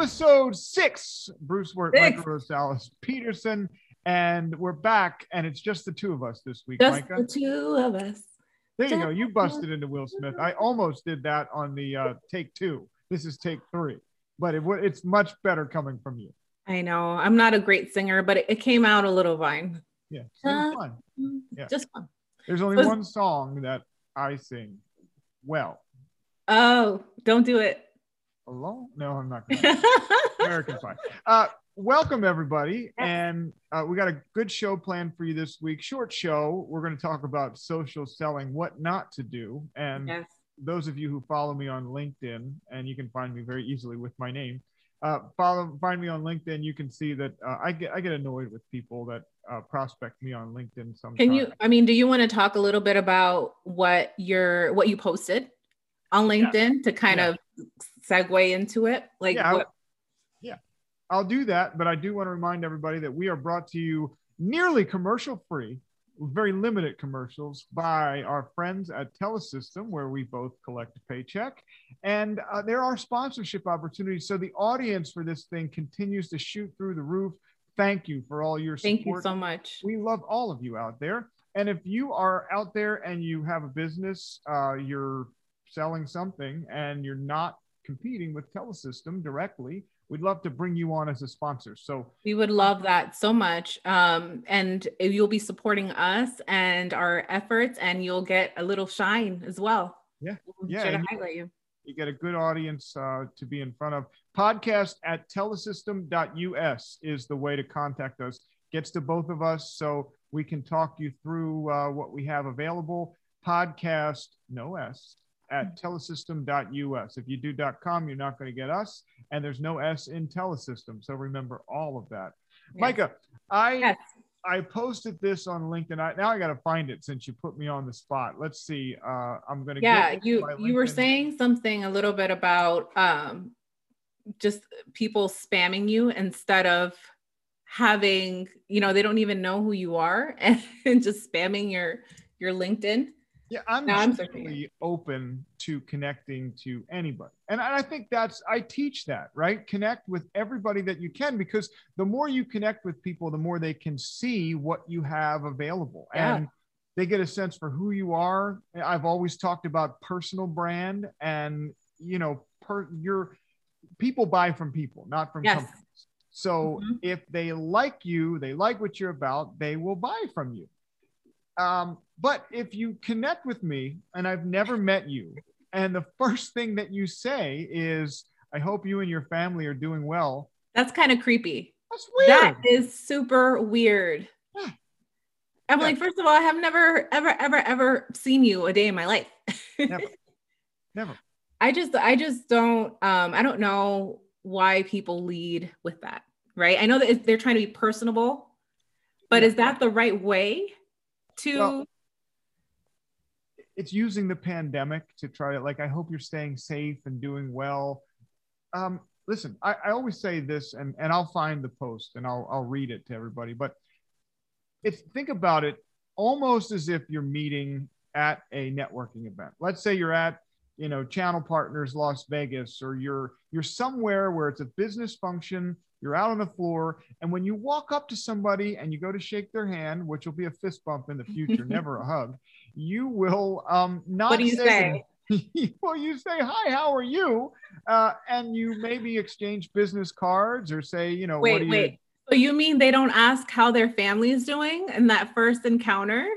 episode six. Bruce Wirt. Mayka Rosales, Peterson, and we're back, and it's just the two of us this week, Just Mayka. the two of us. There you go. You busted into Will Smith. I almost did that on the uh, take two. This is take three, but it, it's much better coming from you. I know. I'm not a great singer, but it, it came out a little fine. Yeah, Uh, fun. Yeah. Just fun. There's only one song that I sing well. Oh, don't do it. Alone? No, I'm not. Gonna. American Pie. Uh, welcome everybody, and uh, we got a good show planned for you this week. Short show. We're going to talk about social selling, what not to do, and yes. those of you who follow me on LinkedIn, and you can find me very easily with my name. Uh, follow, find me on LinkedIn. You can see that uh, I get I get annoyed with people that uh, prospect me on LinkedIn. Sometimes. Can you? I mean, do you want to talk a little bit about what your what you posted on LinkedIn to kind Yeah. of segue into it? Like, Yeah, what, I'll do that, but I do want to remind everybody that we are brought to you nearly commercial free, very limited commercials by our friends at Telesystem, where we both collect a paycheck. And uh, there are sponsorship opportunities. So the audience for this thing continues to shoot through the roof. Thank you for all your support. thank you so much. We love all of you out there. And if you are out there and you have a business, uh, you're selling something and you're not competing with Telesystem directly, we'd love to bring you on as a sponsor. So We would love that so much. Um, and you'll be supporting us and our efforts, and you'll get a little shine as well. Yeah. We'll Yeah, to you- highlight you. you get a good audience uh, to be in front of. Podcast at telesystem.us is the way to contact us. Gets to both of us so we can talk you through uh, what we have available. Podcast, no S, at telesystem.us. If you do .com, you're not going to get us, and there's no S in telesystem. So remember all of that. Yes. Mayka, I Yes. I posted this on LinkedIn. I, now I got to find it since you put me on the spot. Let's see. Uh, I'm going to yeah you you were saying something a little bit about um just people spamming you instead of having you know they don't even know who you are and, just spamming your your linkedin Yeah, I'm No, I'm generally open to connecting to anybody. And I think that's, I teach that, right? Connect with everybody that you can because the more you connect with people, the more they can see what you have available. Yeah. And they get a sense for who you are. I've always talked about personal brand and, you know, per your people buy from people, not from Yes. companies. So Mhm. if they like you, they like what you're about, they will buy from you. Um, but if you connect with me and I've never met you, and the first thing that you say is, I hope you and your family are doing well, that's kind of creepy that's weird. that is super weird Yeah. i'm Yeah. like first of all i have never ever ever ever seen you a day in my life Never. Never. I just I just don't um I don't know why people lead with that, right? I know that they're trying to be personable, but Yeah. is that the right way to Well, It's using the pandemic to try to, like, I hope you're staying safe and doing well. Um, listen, I, I always say this, and, and I'll find the post and I'll, I'll read it to everybody, but it's think about it almost as if you're meeting at a networking event. Let's say you're at, you know, Channel Partners Las Vegas, or you're you're somewhere where it's a business function. You're out on the floor, and when you walk up to somebody and you go to shake their hand, which will be a fist bump in the future, never a hug, you will um, not. what do you say? well, you say hi, how are you? Uh, and you maybe exchange business cards or say, you know, what do Wait, you? wait. So you mean they don't ask how their family is doing in that first encounter?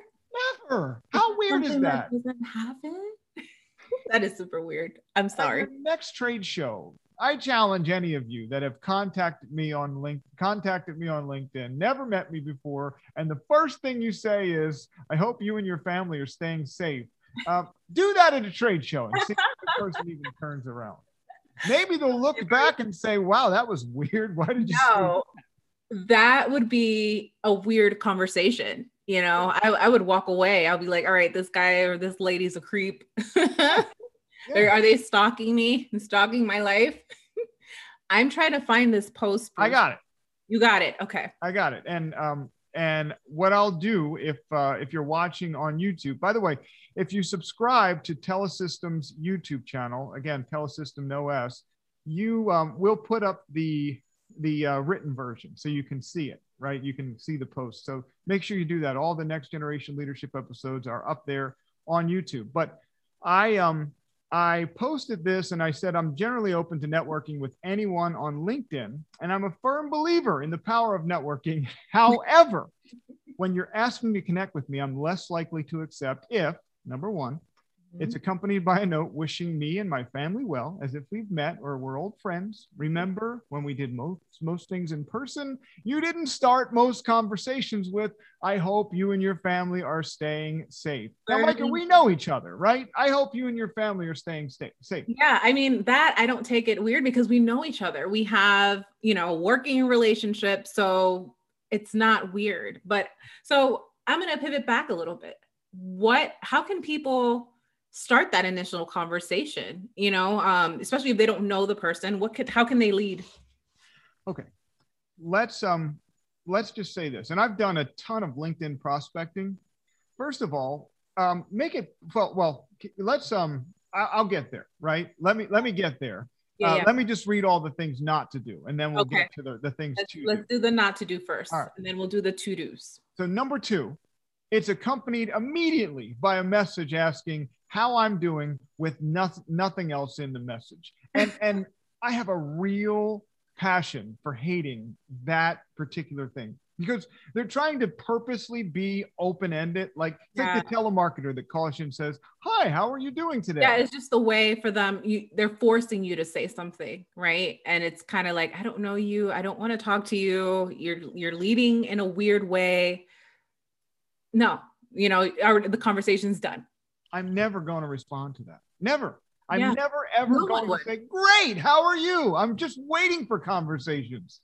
Never. How weird is Something that? doesn't happen? that is super weird. I'm sorry. next trade show, I challenge any of you that have contacted me on link contacted me on LinkedIn, never met me before, and the first thing you say is, "I hope you and your family are staying safe." Um, do that at a trade show and see if the person even turns around. Maybe they'll look back and say, "Wow, that was weird. Why did you?" say No, that would be a weird conversation. You know, I, I would walk away. I'll be like, all right, this guy or this lady's a creep. Yeah. Are they stalking me and stalking my life? I'm trying to find this post. I got it. You got it. Okay. I got it. And um and what I'll do if uh, if you're watching on YouTube, by the way, if you subscribe to Telesystem's YouTube channel, again, Telesystem No S, you um, will put up the the uh, written version so you can see it right you can see the post so make sure you do that all the next generation leadership episodes are up there on youtube but i um i posted this and i said i'm generally open to networking with anyone on linkedin and i'm a firm believer in the power of networking. However when you're asking to connect with me i'm less likely to accept if number one it's Mm-hmm. accompanied by a note wishing me and my family well, as if we've met or we're old friends. Remember when we did most most things in person? You didn't start most conversations with, "I hope you and your family are staying safe." Now, Mayka, we know each other, right? I hope you and your family are staying sta- safe. Yeah, I mean that I don't take it weird because we know each other. We have, you know, working relationship, so it's not weird. But so I'm going to pivot back a little bit. What how can people start that initial conversation, you know, um especially if they don't know the person, what could how can they lead? Okay, let's um let's just say this, and I've done a ton of LinkedIn prospecting. First of all, um, make it well. Well, let's um, I, I'll get there, right? Let me let me get there. Yeah, Uh, yeah. Let me just read all the things not to do, and then we'll Okay. get to the, the things Let's, to do. let's do the not to do first, right. and then we'll do the to dos. So number two, it's accompanied immediately by a message asking how I'm doing with nothing nothing else in the message. And and I have a real passion for hating that particular thing because they're trying to purposely be open-ended. Like it's like the telemarketer that calls you and says, Hi, how are you doing today? Yeah, it's just the way for them. You they're forcing you to say something, right? And it's kind of like, I don't know you. I don't want to talk to you. You're you're leading in a weird way. No, you know, our, the conversation's done. I'm never going to respond to that. Never. I'm Yeah. never ever No going to say, "Great, how are you?" I'm just waiting for conversations.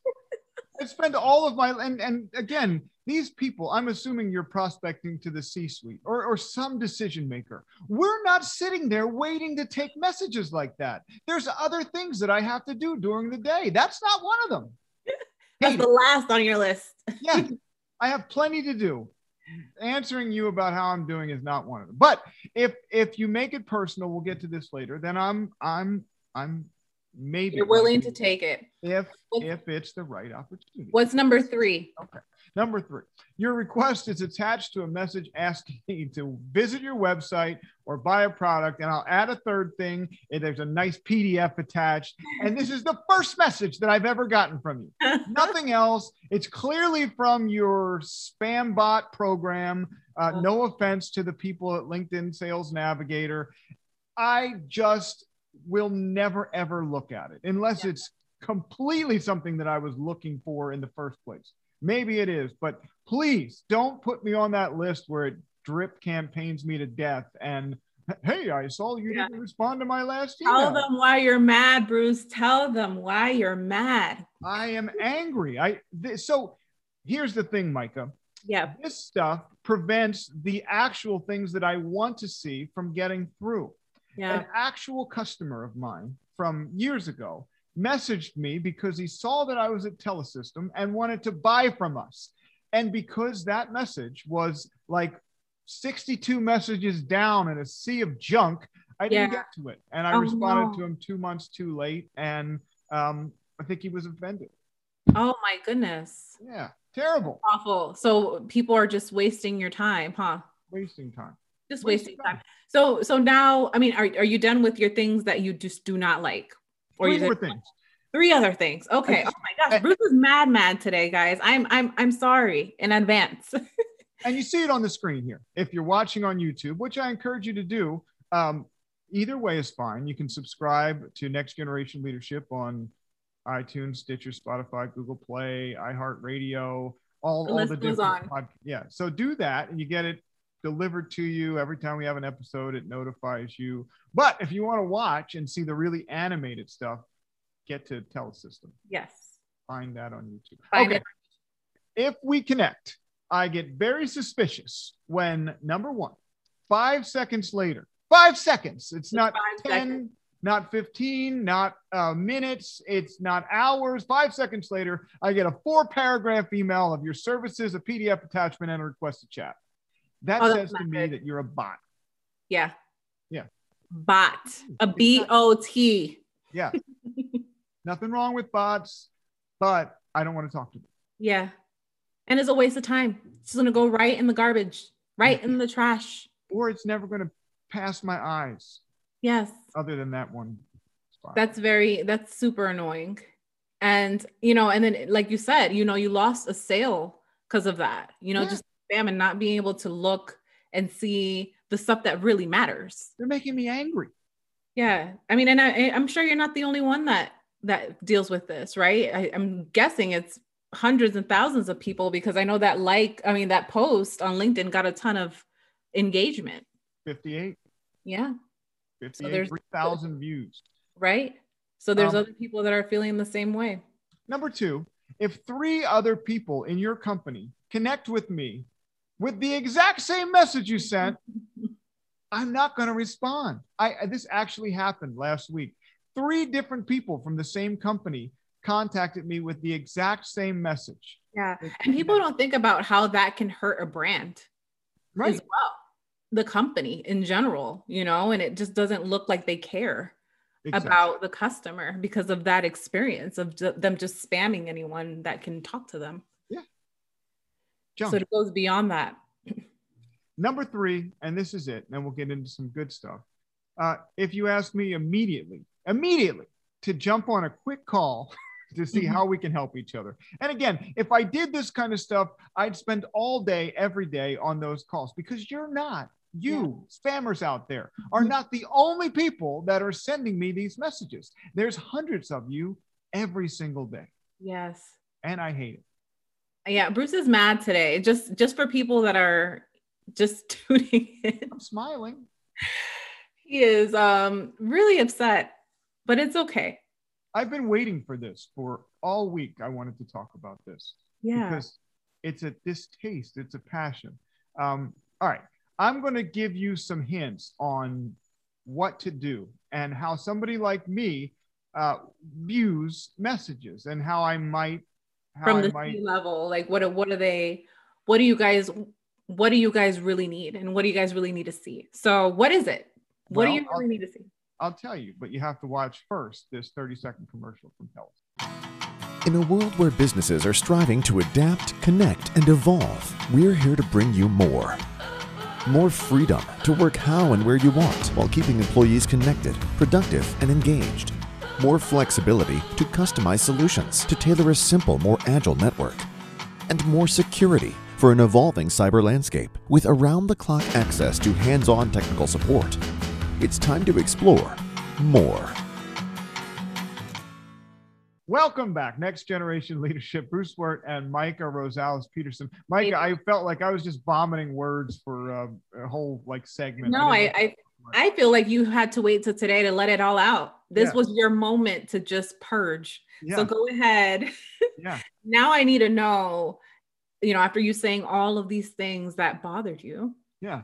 I spend all of my and and again, these people. I'm assuming you're prospecting to the C-suite or or some decision maker. We're not sitting there waiting to take messages like that. There's other things that I have to do during the day. That's not one of them. That's Hate the last on your list. yeah, I have plenty to do. Answering you about how I'm doing is not one of them. But if if you make it personal, we'll get to this later. Then I'm I'm I'm maybe You're willing to take it. if if it's the right opportunity. What's number three? Number three, your request is attached to a message asking you to visit your website or buy a product. And I'll add a third thing. There's a nice PDF attached. And this is the first message that I've ever gotten from you. Nothing else. It's clearly from your spam bot program. Uh, no offense to the people at LinkedIn Sales Navigator. I just will never, ever look at it unless Yeah. it's completely something that I was looking for in the first place. Maybe it is, but please don't put me on that list where it drip campaigns me to death. And hey, I saw you Yeah. didn't respond to my last email. Tell them why you're mad, Bruce. Tell them why you're mad. I am angry. I th- so here's the thing, Mayka. Yeah. This stuff prevents the actual things that I want to see from getting through. Yeah. An actual customer of mine from years ago messaged me because he saw that I was at Telesystem and wanted to buy from us. And because that message was like 62 messages down in a sea of junk, I didn't Yeah. get to it. And I Oh, responded no. to him two months too late. And um, I think he was offended. Oh my goodness. Yeah, terrible. Awful. So people are just wasting your time, huh? Wasting time. Just Wasting wasting time. So so now, I mean, are, are you done with your things that you just do not like? Three more things. Three other things. Okay. Oh my gosh, Bruce is mad, mad today, guys. I'm I'm I'm sorry in advance. and you see it on the screen here. If you're watching on YouTube, which I encourage you to do, um, either way is fine. You can subscribe to Next Generation Leadership on iTunes, Stitcher, Spotify, Google Play, iHeartRadio, all, The all the different on. pod- yeah. So do that, and you get it delivered to you every time we have an episode. It notifies you. But if you want to watch and see the really animated stuff, get to Telesystem. yes. Find that on YouTube. Find okay it. if we connect, I get very suspicious when number one, five seconds later, five seconds, it's not Five 10, seconds. not 15, not uh, minutes, it's not hours. Five seconds later, I get a four paragraph email of your services, a PDF attachment, and a request to chat. That Oh, says to me that you're a bot. Yeah. Yeah. Bot. A B O T. Yeah. Nothing wrong with bots, but I don't want to talk to them. Yeah. And it's a waste of time. It's going to go right in the garbage, right in the trash. Or it's never going to pass my eyes. Yes. Other than that one. Spot. That's very, that's super annoying. And, you know, and then, like you said, you know, you lost a sale because of that, you know, yeah. just spam and not being able to look and see the stuff that really matters. They're making me angry. Yeah. I mean, and I, I'm sure you're not the only one that that deals with this, right? I, I'm guessing it's hundreds and thousands of people because I know that like, I mean, that post on LinkedIn got a ton of engagement. 58. Yeah. 58, so views. Right. So there's um, other people that are feeling the same way. Number two, if three other people in your company connect with me with the exact same message you sent, I'm not going to respond. I this actually happened last week. Three different people from the same company contacted me with the exact same message. Yeah. And people don't think about how that can hurt a brand right. as well. The company in general, you know, and it just doesn't look like they care exactly. about the customer because of that experience of them just spamming anyone that can talk to them. So it goes beyond that. Number three, and this is it, then we'll get into some good stuff. Uh, if you ask me immediately, immediately to jump on a quick call to see mm-hmm. how we can help each other. And again, if I did this kind of stuff, I'd spend all day, every day on those calls because you're not. You yeah. spammers out there are mm-hmm. not the only people that are sending me these messages. There's hundreds of you every single day. Yes. And I hate it. Yeah, Bruce is mad today. Just just for people that are just tuning in. I'm smiling. He is um, really upset, but it's okay. I've been waiting for this for all week. I wanted to talk about this. Yeah. Because it's a distaste, it's a passion. Um, all right. I'm going to give you some hints on what to do and how somebody like me uh, views messages and how I might how from the might... level. Like, what what are they? What do you guys? what do you guys really need and what do you guys really need to see? So, what is it? What well, do you really I'll, need to see? I'll tell you, but you have to watch first this 30 second commercial from Telus. In a world where businesses are striving to adapt, connect, and evolve, we're here to bring you more. More freedom to work how and where you want while keeping employees connected, productive, and engaged. More flexibility to customize solutions to tailor a simple, more agile network. And more security for an evolving cyber landscape with around the clock access to hands on technical support. It's time to explore more. Welcome back. Next Generation Leadership, Bruce Wirt and Mayka Rosales Peterson. Mayka, I felt like I was just vomiting words for uh, a whole like segment. No, I, I, I feel like you had to wait till today to let it all out. This yeah. was your moment to just purge. Yeah. So go ahead. Yeah. now I need to know you know, after you saying all of these things that bothered you. Yeah.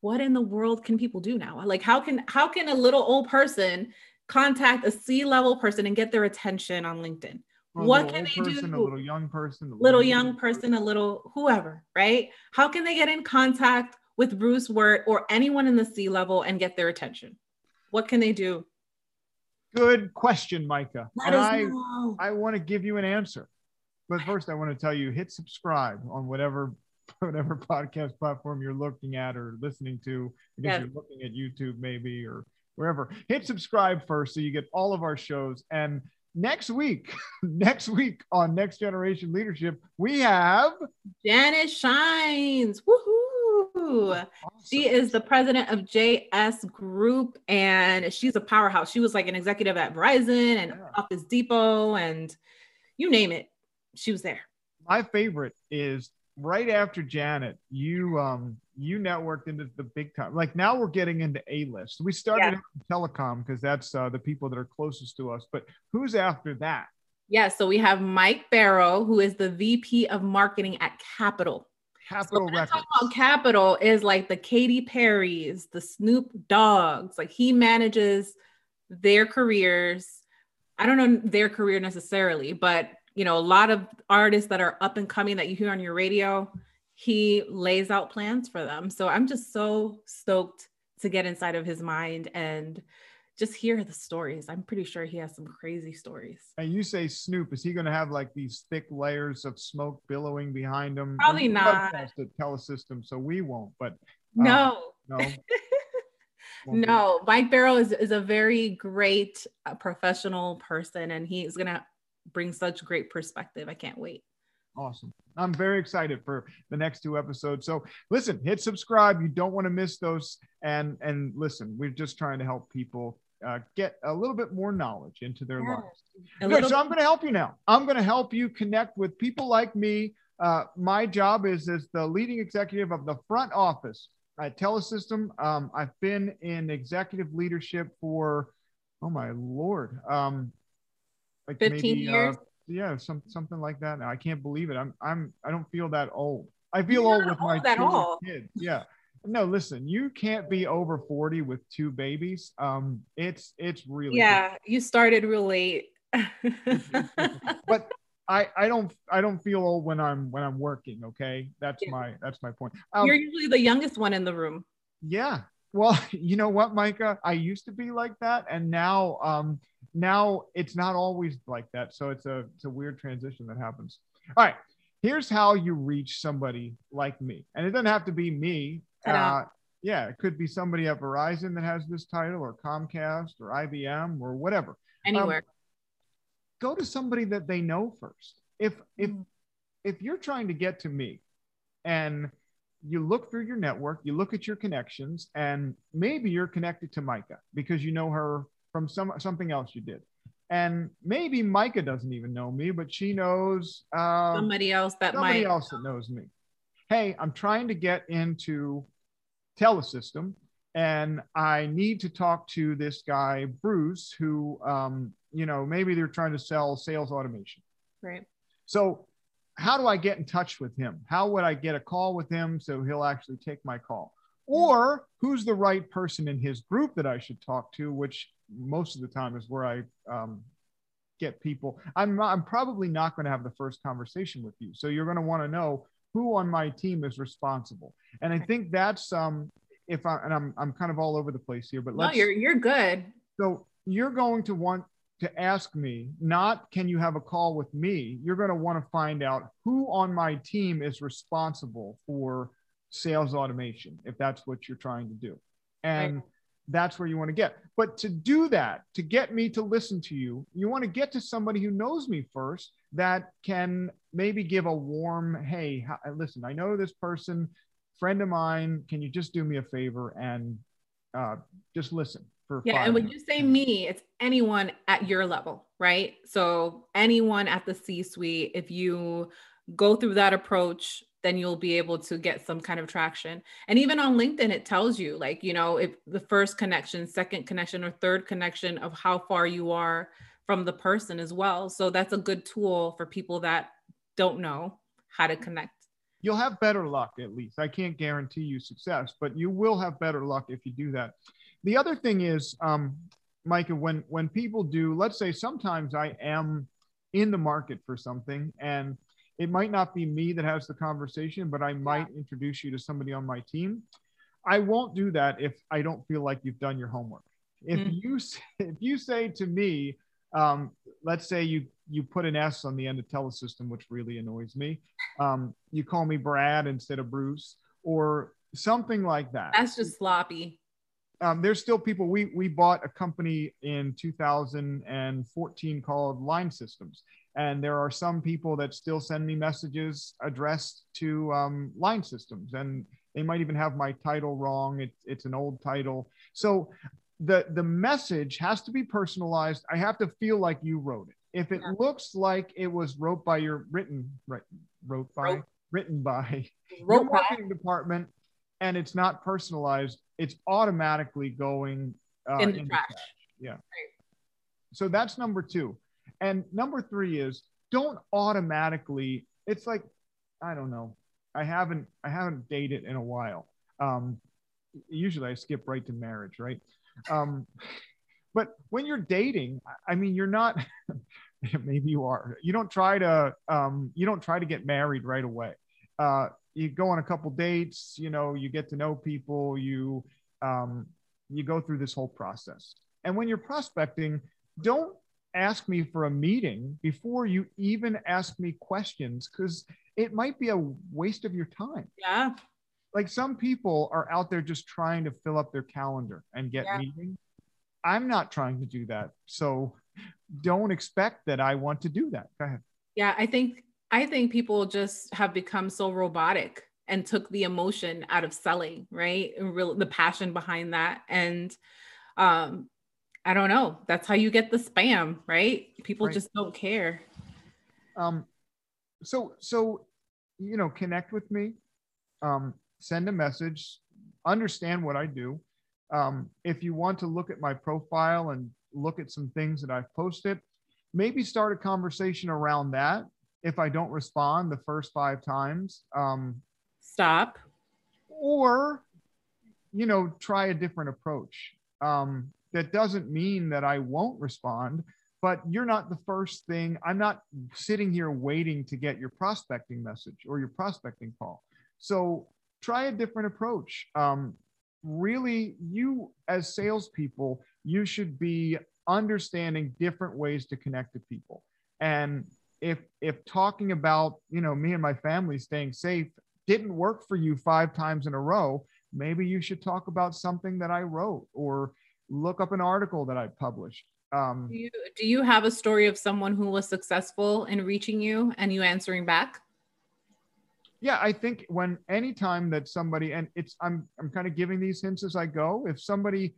What in the world can people do now? Like how can how can a little old person contact a C-level person and get their attention on LinkedIn? Well, what can they person, do? A little young person, a little, little young person, a little whoever, right? How can they get in contact with Bruce Wirt or anyone in the C-level and get their attention? What can they do? Good question, Mayka. Let and I, know. I want to give you an answer. But first, I want to tell you hit subscribe on whatever whatever podcast platform you're looking at or listening to. I guess yes. you're looking at YouTube maybe or wherever. Hit subscribe first so you get all of our shows. And next week, next week on Next Generation Leadership, we have Janice Shines. Woohoo! Awesome. She is the president of JS Group and she's a powerhouse. She was like an executive at Verizon and yeah. Office Depot and you name it she was there. My favorite is right after Janet, you um you networked into the big time. Like now we're getting into A list. We started yeah. telecom because that's uh, the people that are closest to us. But who's after that? Yeah, so we have Mike Barrow, who is the VP of marketing at Capitol. Capitol so Records. About Capitol is like the Katy Perry's, the Snoop Doggs. Like he manages their careers. I don't know their career necessarily, but you know, a lot of artists that are up and coming that you hear on your radio, he lays out plans for them. So I'm just so stoked to get inside of his mind and just hear the stories. I'm pretty sure he has some crazy stories. And you say Snoop, is he going to have like these thick layers of smoke billowing behind him? Probably not. at Telesystem, so we won't. But uh, No. no, no, Mike Barrow is, is a very great uh, professional person and he's going to bring such great perspective. I can't wait. Awesome. I'm very excited for the next two episodes. So listen, hit subscribe. You don't want to miss those. And and listen, we're just trying to help people uh, get a little bit more knowledge into their Yeah. lives. A Good. little- So I'm going to help you now. I'm going to help you connect with people like me. Uh, my job is as the leading executive of the front office at Telesystem. Um, I've been in executive leadership for, oh my lord, um, like 15 years? Uh, yeah, some something like that. I can't believe it. I'm I'm I don't feel that old. I feel You're old with my old all. kids. Yeah. No, listen, you can't be over 40 with two babies. Um, it's it's really yeah, you started real late. but I, I don't I don't feel old when I'm when I'm working. Okay, that's Yeah. my that's my point. Um, You're usually the youngest one in the room. yeah. Well, you know what, Mayka? I used to be like that, and now um now it's not always like that. So it's a it's a weird transition that happens. All right. Here's how you reach somebody like me, and it doesn't have to be me. Ta-da. Uh, yeah, it could be somebody at Verizon that has this title, or Comcast, or IBM, or whatever. Anywhere. go to somebody that they know first. If if Mm. if you're trying to get to me and you look through your network, you look at your connections, and maybe you're connected to Mayka because you know her from some something else you did. And maybe Mayka doesn't even know me, but she knows uh, somebody else that somebody might else that knows me. Hey, I'm trying to get into Telesystem, and I need to talk to this guy Bruce, who, um, you know, maybe they're trying to sell sales automation. right. So, how do I get in touch with him? How would I get a call with him so he'll actually take my call? Or who's the right person in his group that I should talk to? Which most of the time is where I um, get people. I'm I'm probably not going to have the first conversation with you, so you're going to want to know who on my team is responsible. And I think that's um, if I and I'm I'm kind of all over the place here, but No, let's you're you're good. so you're going to want to ask me, not can you have a call with me? You're going to want to find out who on my team is responsible for sales automation, if that's what you're trying to do. And Right. that's where you want to get. But to do that, to get me to listen to you, you want to get to somebody who knows me first that can maybe give a warm, hey, listen, I know this person, friend of mine. Can you just do me a favor and uh, just listen for Yeah, and when minutes?" you say me, it's anyone at your level, right? So anyone at the C-suite, if you go through that approach, then you'll be able to get some kind of traction. And even on LinkedIn, it tells you like, you know, if the first connection, second connection, or third connection of how far you are from the person as well. So that's a good tool for people that don't know how to connect. you'll have better luck at least. I can't guarantee you success, but you will have better luck if you do that. The other thing is, um, Mayka, when when people do, let's say sometimes I am in the market for something and it might not be me that has the conversation, but I might introduce you to somebody on my team. I won't do that if I don't feel like you've done your homework. If Mhm. you if you say to me, um, let's say you you put an S on the end of telesystem, which really annoys me. Um, you call me Brad instead of Bruce, or something like that. That's just sloppy. Um, there's still people. We we bought a company in 2014 called Line Systems, and there are some people that still send me messages addressed to um, Line Systems, and they might even have my title wrong. It's it's an old title, so the the message has to be personalized. I have to feel like you wrote it. If it Yeah. looks like it was wrote by your written right wrote by Wrote. written by your Rope back. marketing department and it's not personalized, it's automatically going uh, In the into trash. Yeah. So that's number two. And number three is don't automatically, it's like, I don't know. I haven't I haven't dated in a while. Um, usually I skip right to marriage, right? Um, but when you're dating, I- mean, you're not. maybe you are. You don't try to. Um, you don't try to get married right away. Uh, you go on a couple dates. You know, you get to know people. You um, you go through this whole process. And when you're prospecting, don't ask me for a meeting before you even ask me questions because it might be a waste of your time. Yeah. Like some people are out there just trying to fill up their calendar and get Yeah. meetings. I'm not trying to do that. So don't expect that I want to do that. Go ahead. Yeah, I think I think people just have become so robotic and took the emotion out of selling, right? And real the passion behind that. And um I don't know. That's how you get the spam, right? People Right. just don't care. Um, so so you know, connect with me. Um, send a message. Understand what I do. Um, if you want to look at my profile and look at some things that I've posted, maybe start a conversation around that. If I don't respond the first five times, um, Stop. or you know try a different approach um, that doesn't mean that i won't respond but you're not the first thing i'm not sitting here waiting to get your prospecting message or your prospecting call so try a different approach um, really you as salespeople you should be understanding different ways to connect to people and if if talking about you know me and my family staying safe didn't work for you five times in a row, maybe you should talk about something that I wrote or look up an article that I published. Um, Do you do you have a story of someone who was successful in reaching you and you answering back? Yeah, I think when anytime that somebody and it's I'm I'm kind of giving these hints as I go. If somebody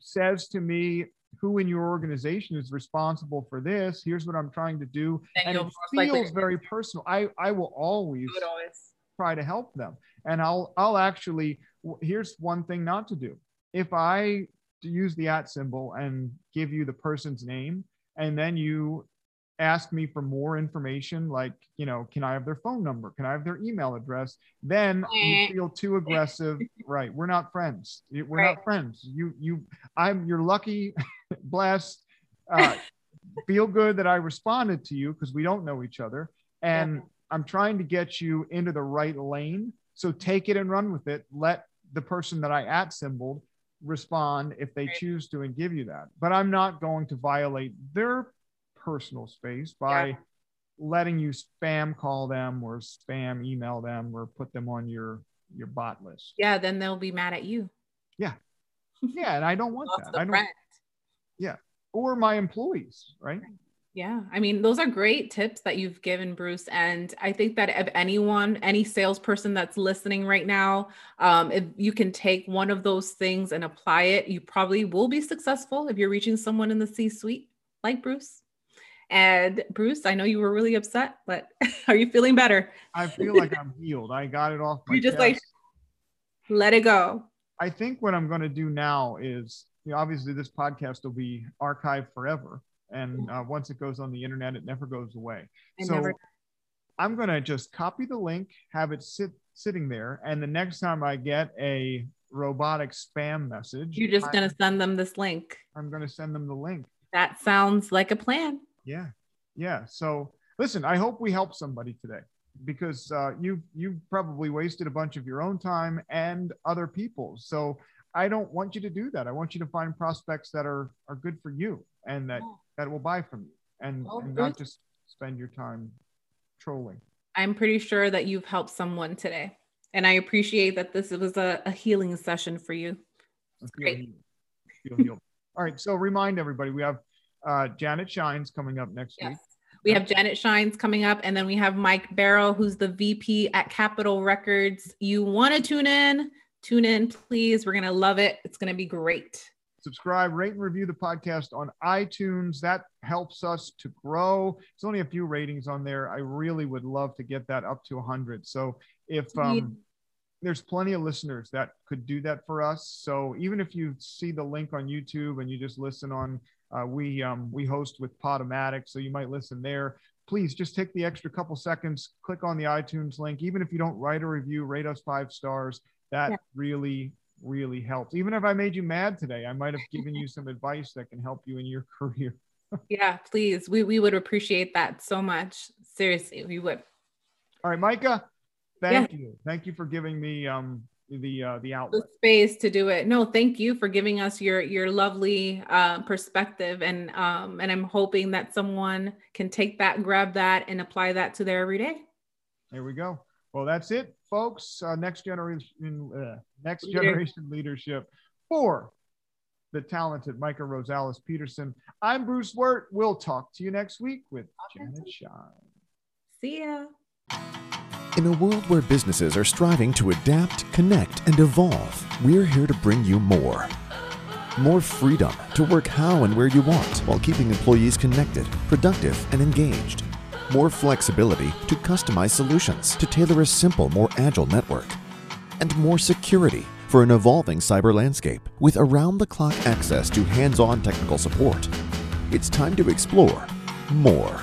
says to me, "Who in your organization is responsible for this? Here's what I'm trying to do," Then and it feels very personal. I I will always always try to help them and i'll i'll actually here's one thing not to do if i use the at symbol and give you the person's name and then you ask me for more information like you know can i have their phone number can i have their email address then you feel too aggressive right we're not friends we're Right. not friends you you i'm you're lucky blessed uh, feel good that i responded to you because we don't know each other and I'm trying to get you into the right lane. So take it and run with it. Let the person that I at symboled respond if they Right. choose to and give you that. But I'm not going to violate their personal space by Yeah. letting you spam call them or spam email them or put them on your your bot list. yeah, then they'll be mad at you. Yeah, Yeah, and I don't want that. I don't friend. Yeah, or my employees, right? Yeah, I mean, those are great tips that you've given, Bruce. And I think that if anyone, any salesperson that's listening right now, um, if you can take one of those things and apply it, you probably will be successful if you're reaching someone in the C suite like Bruce. And Bruce, I know you were really upset, but are you feeling better? I feel like I'm healed. I got it off my You just chest. like- Let it go. I think what I'm going to do now is, you know, obviously this podcast will be archived forever, and uh, once it goes on the internet, it never goes away. I so never- I'm going to just copy the link, have it sit sitting there, and the next time I get a robotic spam message, You're just going to send them this link. I'm going to send them the link. That sounds like a plan. Yeah, yeah. So listen, I hope we help somebody today because uh, you you probably wasted a bunch of your own time and other people's. So I don't want you to do that. I want you to find prospects that are are good for you and that that will buy from you and, Well, and not just spend your time trolling. I'm pretty sure that you've helped someone today. And I appreciate that this was a, a healing session for you. I feel great. healed. Healed. All right. So remind everybody we have uh, Janet Shines coming up next week. Yes. We have Janet Shines coming up, and then we have Mike Barrow, who's the VP at Capitol Records. You want to tune in? Tune in, please. We're going to love it. It's going to be great. subscribe, rate, and review the podcast on iTunes. That helps us to grow. There's only a few ratings on there. I really would love to get that up to 100. So if um, there's plenty of listeners that could do that for us. So even if you see the link on YouTube and you just listen on, uh, we um, we host with Podomatic, so you might listen there. Please just take the extra couple seconds, click on the iTunes link. Even if you don't write a review, rate us five stars. That Yeah. really really helps. Even if I made you mad today, I might have given you some advice that can help you in your career. Yeah, please. We, we would appreciate that so much. Seriously, we would. All right, Mayka, thank you. Thank you for giving me um, the uh, the the space to do it. No, thank you for giving us your your lovely uh, perspective, and um, and I'm hoping that someone can take that, grab that, and apply that to their everyday. There we go. Well, that's it, folks. Uh, next generation, uh, next Leader. generation leadership for the talented Mayka Rosales Peterson. I'm Bruce Wirt. We'll talk to you next week with Janet Shine. See ya. In a world where businesses are striving to adapt, connect, and evolve, we're here to bring you more. More freedom to work how and where you want while keeping employees connected, productive, and engaged. More flexibility to customize solutions to tailor a simple, more agile network. And more security for an evolving cyber landscape with around the clock access to hands on technical support. It's time to explore more.